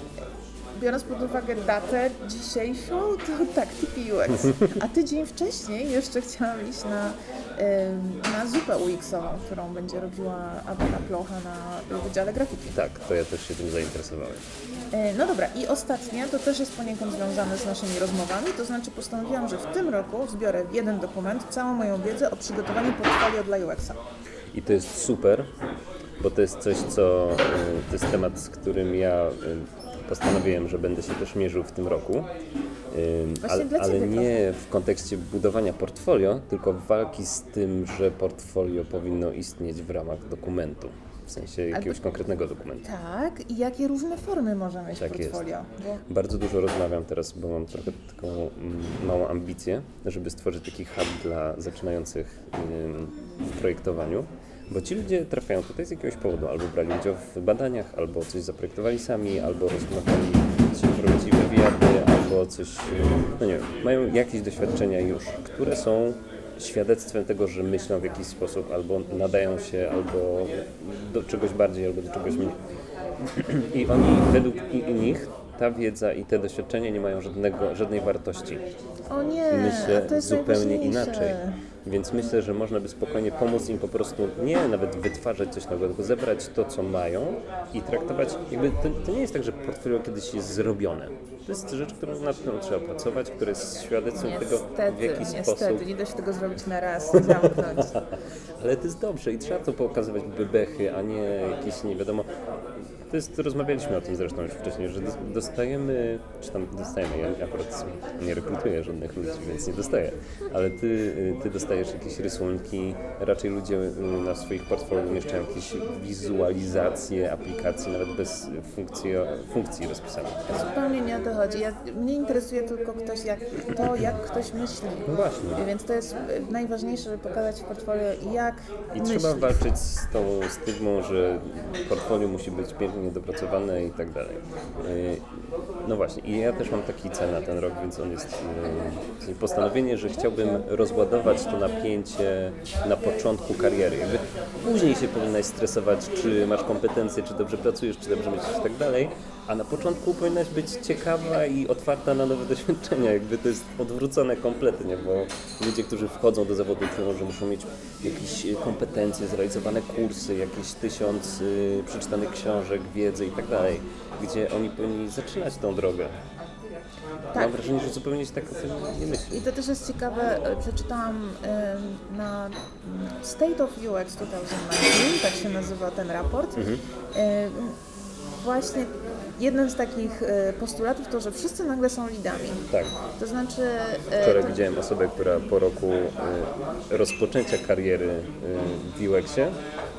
[SPEAKER 2] biorąc pod uwagę datę dzisiejszą, to tak, TPUX. A tydzień wcześniej jeszcze chciałam iść na, na zupę UX-ową, którą będzie robiła Abela Plocha na Wydziale Grafiki.
[SPEAKER 1] Tak, to ja też się tym zainteresowałem.
[SPEAKER 2] E, No dobra, i ostatnie, to też jest poniekąd związane z naszymi rozmowami, to znaczy postanowiłam, że w tym roku zbiorę w jeden dokument całą moją wiedzę o przygotowaniu portfolio dla UX-a.
[SPEAKER 1] I to jest super, bo to jest coś, co y, to jest temat, z którym ja y, postanowiłem, że będę się też mierzył w tym roku. Y, Ale, ale nie w kontekście budowania portfolio, tylko walki z tym, że portfolio powinno istnieć w ramach dokumentu. W sensie jakiegoś konkretnego dokumentu.
[SPEAKER 2] Tak, i jakie różne formy może mieć
[SPEAKER 1] Tak
[SPEAKER 2] portfolio. Bo
[SPEAKER 1] Bardzo dużo rozmawiam teraz, bo mam trochę taką mm, małą ambicję, żeby stworzyć taki hub dla zaczynających w projektowaniu. Bo ci ludzie trafiają tutaj z jakiegoś powodu, albo brali udział w badaniach, albo coś zaprojektowali sami, albo rozmawiali, prowadzili wywiady, albo coś, no nie wiem, mają jakieś doświadczenia już, które są świadectwem tego, że myślą w jakiś sposób, albo nadają się, albo do czegoś bardziej, albo do czegoś mniej. *clears throat* I oni według nich ta wiedza i te doświadczenia nie mają żadnego, żadnej wartości.
[SPEAKER 2] O nie,
[SPEAKER 1] Myślę
[SPEAKER 2] to jest
[SPEAKER 1] zupełnie inaczej. Więc myślę, że można by spokojnie pomóc im po prostu nie nawet wytwarzać coś nowego, tylko zebrać to, co mają i traktować. Jakby to, to nie jest tak, że portfolio kiedyś jest zrobione. To jest rzecz, którą, nad którą trzeba pracować, która jest świadectwem tego,
[SPEAKER 2] Niestety,
[SPEAKER 1] w jaki
[SPEAKER 2] niestety,
[SPEAKER 1] sposób.
[SPEAKER 2] nie da się tego zrobić na raz zamknąć. *laughs*
[SPEAKER 1] Ale to jest dobrze i trzeba to pokazywać bebechy, a nie jakieś nie wiadomo. To jest, rozmawialiśmy o tym zresztą już wcześniej, że dos- dostajemy, czy tam dostajemy, ja akurat nie rekrutuję żadnych ludzi, więc nie dostaję, ale ty, y, ty dostajesz jakieś rysunki, raczej ludzie y, na swoich portfolio umieszczają jakieś wizualizacje aplikacji, nawet bez funkcji, funkcji rozpisanych.
[SPEAKER 2] Zupełnie nie o to chodzi. Ja, mnie interesuje tylko ktoś, jak, to, jak ktoś myśli.
[SPEAKER 1] No właśnie.
[SPEAKER 2] Więc to jest e, najważniejsze, żeby pokazać w portfolio, jak
[SPEAKER 1] I
[SPEAKER 2] myśli.
[SPEAKER 1] trzeba walczyć z tą stygmą, że portfolio musi być pięknie dopracowane i tak dalej. Yy, No właśnie, i ja też mam taki cel na ten rok, więc on jest yy, postanowienie, że chciałbym rozładować to napięcie na początku kariery. Jakby później się powinnaś stresować, czy masz kompetencje, czy dobrze pracujesz, czy dobrze myślisz i tak dalej, a na początku powinnaś być ciekawa i otwarta na nowe *laughs* doświadczenia. Jakby to jest odwrócone kompletnie, bo ludzie, którzy wchodzą do zawodu, czują, że muszą mieć jakieś y, kompetencje, zrealizowane kursy, jakieś tysiąc y, przeczytanych książek, wiedzy i tak dalej, gdzie oni powinni zaczynać tą drogę.
[SPEAKER 2] Tak.
[SPEAKER 1] Mam wrażenie, że zupełnie się tak o tym nie myśli.
[SPEAKER 2] I to też jest ciekawe, e, przeczytałam em, na mm, State of UX 2019, tak się nazywa ten raport.
[SPEAKER 1] Mhm.
[SPEAKER 2] Em, Właśnie jeden z takich e, postulatów to, że wszyscy nagle są lidami.
[SPEAKER 1] Tak.
[SPEAKER 2] To znaczy... e,
[SPEAKER 1] Wczoraj
[SPEAKER 2] to-
[SPEAKER 1] widziałem osobę, która po roku y, rozpoczęcia kariery w UX-ie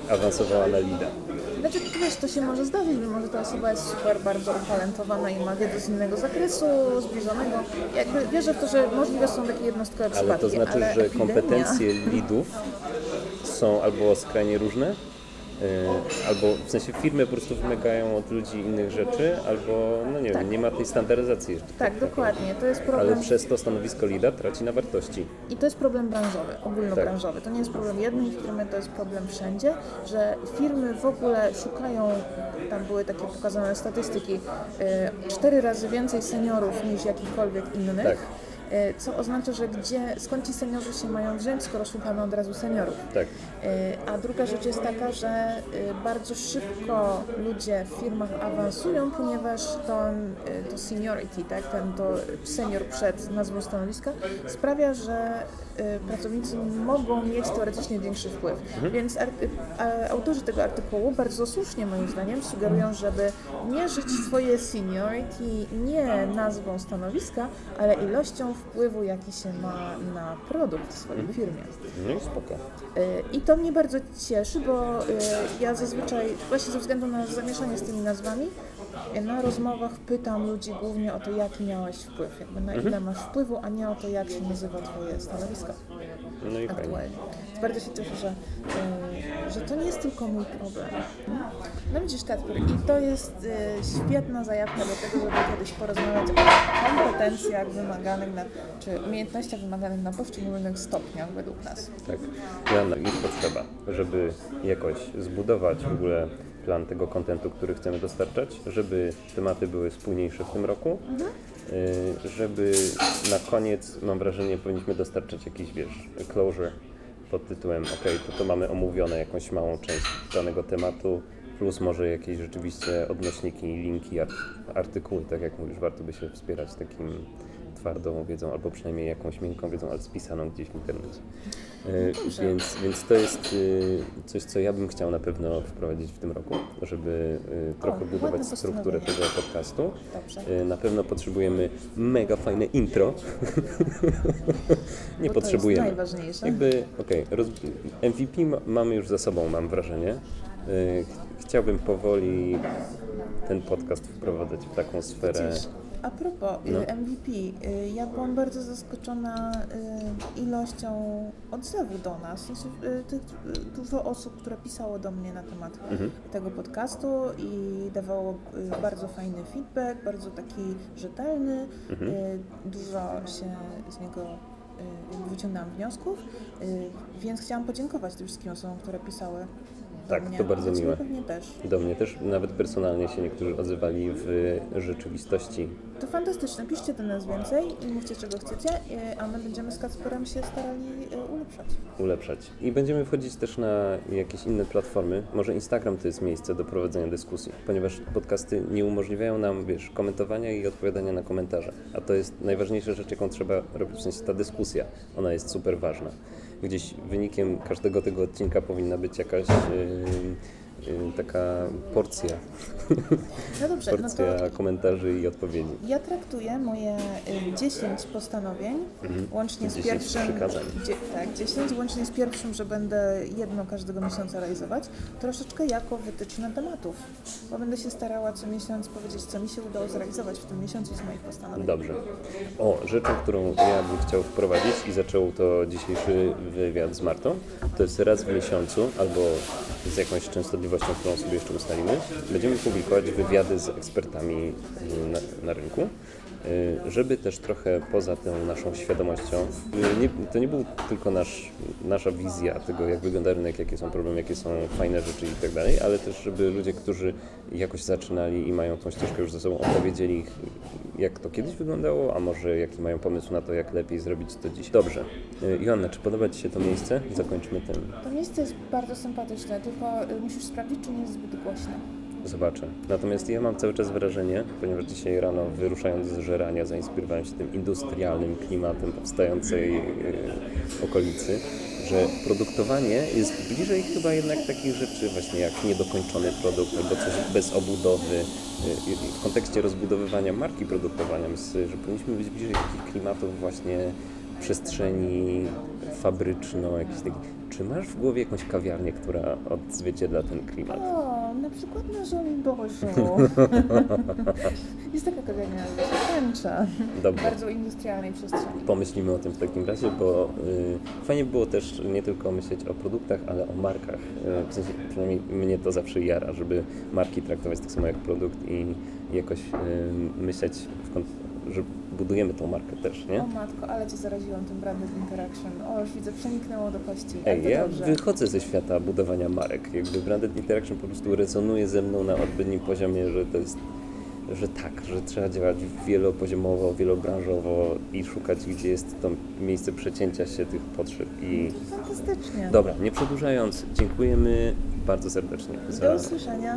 [SPEAKER 1] awansowała na lida.
[SPEAKER 2] Znaczy, wiesz, to się może zdarzyć, mimo że ta osoba jest super bardzo utalentowana i ma wiedzę z innego zakresu, zbliżonego. Jakby wierzę w to, że możliwe są takie jednostkowe
[SPEAKER 1] Ale
[SPEAKER 2] przypadki.
[SPEAKER 1] to znaczy,
[SPEAKER 2] ale
[SPEAKER 1] że
[SPEAKER 2] epidemia-
[SPEAKER 1] kompetencje lidów są albo skrajnie różne, albo w sensie firmy po prostu wymagają od ludzi innych rzeczy, albo no nie
[SPEAKER 2] Tak.
[SPEAKER 1] wiem, nie ma tej standaryzacji jeszcze.
[SPEAKER 2] Tak, dokładnie. To jest
[SPEAKER 1] Ale
[SPEAKER 2] problem.
[SPEAKER 1] przez to stanowisko lida traci na wartości.
[SPEAKER 2] I to jest problem branżowy, ogólnobranżowy. To nie jest problem jednej firmy, to jest problem wszędzie, że firmy w ogóle szukają, tam były takie pokazane statystyki, e, cztery razy więcej seniorów niż jakichkolwiek innych.
[SPEAKER 1] Tak.
[SPEAKER 2] E, Co oznacza, że gdzie, skąd ci seniorzy się mają wziąć, skoro szukamy od razu seniorów.
[SPEAKER 1] Tak.
[SPEAKER 2] E, A druga rzecz jest taka, że e, bardzo szybko ludzie w firmach awansują, ponieważ to, to seniority, tak, ten to senior przed nazwą stanowiska sprawia, że pracownicy mogą mieć teoretycznie większy wpływ. Więc ar- a- autorzy tego artykułu bardzo słusznie moim zdaniem sugerują, żeby mierzyć swoje seniority nie nazwą stanowiska, ale ilością wpływu, jaki się ma na produkt w swojej firmie.
[SPEAKER 1] No i spoko.
[SPEAKER 2] Y, I to mnie bardzo cieszy, bo y, ja zazwyczaj, właśnie ze względu na zamieszanie z tymi nazwami, y, na rozmowach pytam ludzi głównie o to, jaki miałeś wpływ, jakby na ile masz wpływu, a nie o to, jak się nazywa Twoje stanowisko
[SPEAKER 1] No i fajnie.
[SPEAKER 2] aktualnie. Więc bardzo się cieszę, że, y, że to nie jest tylko mój problem. No widzisz, Kacper, i to jest y, świetna zajawka do tego, żeby kiedyś porozmawiać o kompetencjach wymaganych, na, czy umiejętnościach wymaganych na poszczególnych stopniach według nas.
[SPEAKER 1] Tak. Joanna, ich potrzeba, żeby jakoś zbudować w ogóle plan tego kontentu, który chcemy dostarczać, żeby tematy były spójniejsze w tym roku, y, żeby na koniec, mam wrażenie, powinniśmy dostarczać jakiś, wiesz, closure pod tytułem, ok, to to mamy omówione jakąś małą część danego tematu, plus może jakieś rzeczywiście odnośniki, linki, art- artykuły, tak jak mówisz, warto by się wspierać takim twardą wiedzą, albo przynajmniej jakąś miękką wiedzą, ale spisaną gdzieś w internecie. Y,
[SPEAKER 2] dobrze.
[SPEAKER 1] więc, więc to jest y, coś, co ja bym chciał na pewno wprowadzić w tym roku, żeby y, trochę
[SPEAKER 2] ładne
[SPEAKER 1] budować strukturę tego podcastu.
[SPEAKER 2] Dobrze.
[SPEAKER 1] Y, Na pewno potrzebujemy mega fajne intro. *laughs* Nie
[SPEAKER 2] Bo
[SPEAKER 1] potrzebujemy.
[SPEAKER 2] To jest najważniejsze.
[SPEAKER 1] Jakby, okej. MVP ma- mamy już za sobą, mam wrażenie. Y, ch- Chciałbym powoli ten podcast wprowadzać w taką sferę.
[SPEAKER 2] A propos y,
[SPEAKER 1] No.
[SPEAKER 2] MVP, y, ja byłam bardzo zaskoczona y, ilością odzewu do nas. Dużo osób, które pisało do mnie na temat
[SPEAKER 1] Mhm.
[SPEAKER 2] tego podcastu i dawało bardzo fajny feedback, bardzo taki rzetelny.
[SPEAKER 1] Mhm.
[SPEAKER 2] Dużo się z niego wyciągnęłam wniosków, więc chciałam podziękować tym wszystkim osobom, które pisały.
[SPEAKER 1] Tak,
[SPEAKER 2] mnie.
[SPEAKER 1] to bardzo miłe.
[SPEAKER 2] też.
[SPEAKER 1] Do mnie też nawet personalnie się niektórzy odzywali w rzeczywistości.
[SPEAKER 2] To fantastyczne, piszcie do nas więcej i mówcie czego chcecie, y, a my będziemy z Kacperem się starali y, ulepszać.
[SPEAKER 1] ulepszać. I będziemy wchodzić też na jakieś inne platformy. Może Instagram to jest miejsce do prowadzenia dyskusji, ponieważ podcasty nie umożliwiają nam, wiesz, komentowania i odpowiadania na komentarze. A to jest najważniejsza rzecz, jaką trzeba robić, w sensie ta dyskusja. Ona jest super ważna. Gdzieś wynikiem każdego tego odcinka powinna być jakaś taka porcja,
[SPEAKER 2] No dobrze, no
[SPEAKER 1] porcja komentarzy i odpowiedzi.
[SPEAKER 2] ja traktuję moje y, 10 postanowień, łącznie z
[SPEAKER 1] 10
[SPEAKER 2] pierwszym...
[SPEAKER 1] przykazań.
[SPEAKER 2] Dzie, tak, 10, łącznie z pierwszym, że będę jedno każdego miesiąca realizować, troszeczkę jako wytyczne tematów, bo będę się starała co miesiąc powiedzieć, co mi się udało zrealizować w tym miesiącu z moich postanowień.
[SPEAKER 1] Dobrze. O, rzeczą, którą ja bym chciał wprowadzić i zaczął to dzisiejszy wywiad z Martą, to jest raz w miesiącu albo z jakąś częstotliwością, którą sobie jeszcze ustalimy, będziemy publikować wywiady z ekspertami na, na rynku, żeby też trochę poza tą naszą świadomością, y, nie, to nie był tylko nasz, nasza wizja tego, jak wygląda rynek, jakie są problemy, jakie są fajne rzeczy i tak dalej, ale też, żeby ludzie, którzy jakoś zaczynali i mają tą ścieżkę już ze sobą, opowiedzieli, jak to kiedyś wyglądało, a może jaki mają pomysł na to, jak lepiej zrobić to dziś. Dobrze. Y, Joanna, czy podoba Ci się to miejsce? Zakończmy tym.
[SPEAKER 2] To miejsce jest bardzo sympatyczne, tylko y, musisz sprawdzić, czy nie jest zbyt głośne.
[SPEAKER 1] Zobaczę. Natomiast ja mam cały czas wrażenie, ponieważ dzisiaj rano wyruszając z żerania zainspirowałem się tym industrialnym klimatem powstającej yy, okolicy, że produktowanie jest bliżej chyba jednak takich rzeczy właśnie jak niedokończony produkt albo coś bez obudowy. Yy, w kontekście rozbudowywania marki produktowania myślę, że powinniśmy być bliżej takich klimatów właśnie przestrzeni fabryczno, jakiś taki. Czy masz w głowie jakąś kawiarnię, która odzwierciedla ten klimat?
[SPEAKER 2] Przykład na Żoliborzu. *laughs* jest taka kawiarnia, Tęcza.
[SPEAKER 1] Dobrze.
[SPEAKER 2] Bardzo industrialnej przestrzeni.
[SPEAKER 1] Pomyślimy o tym w takim razie, bo y, fajnie było też nie tylko myśleć o produktach, ale o markach. Y, w sensie, przynajmniej mnie to zawsze jara, żeby marki traktować tak samo jak produkt i jakoś y, myśleć, w kon- że budujemy tą markę też, nie?
[SPEAKER 2] O matko, ale cię zaraziłam tym branded interaction. O, już widzę, przeniknęło do kości.
[SPEAKER 1] Ej,
[SPEAKER 2] to
[SPEAKER 1] ja
[SPEAKER 2] dobrze.
[SPEAKER 1] wychodzę ze świata budowania marek. Jakby branded interaction po prostu rezonuje ze mną na odpowiednim poziomie, że to jest, że tak, że trzeba działać wielopoziomowo, wielobranżowo i szukać, gdzie jest to miejsce przecięcia się tych potrzeb i
[SPEAKER 2] Fantastycznie.
[SPEAKER 1] Dobra, nie przedłużając, dziękujemy bardzo serdecznie
[SPEAKER 2] Do
[SPEAKER 1] za
[SPEAKER 2] usłyszenia.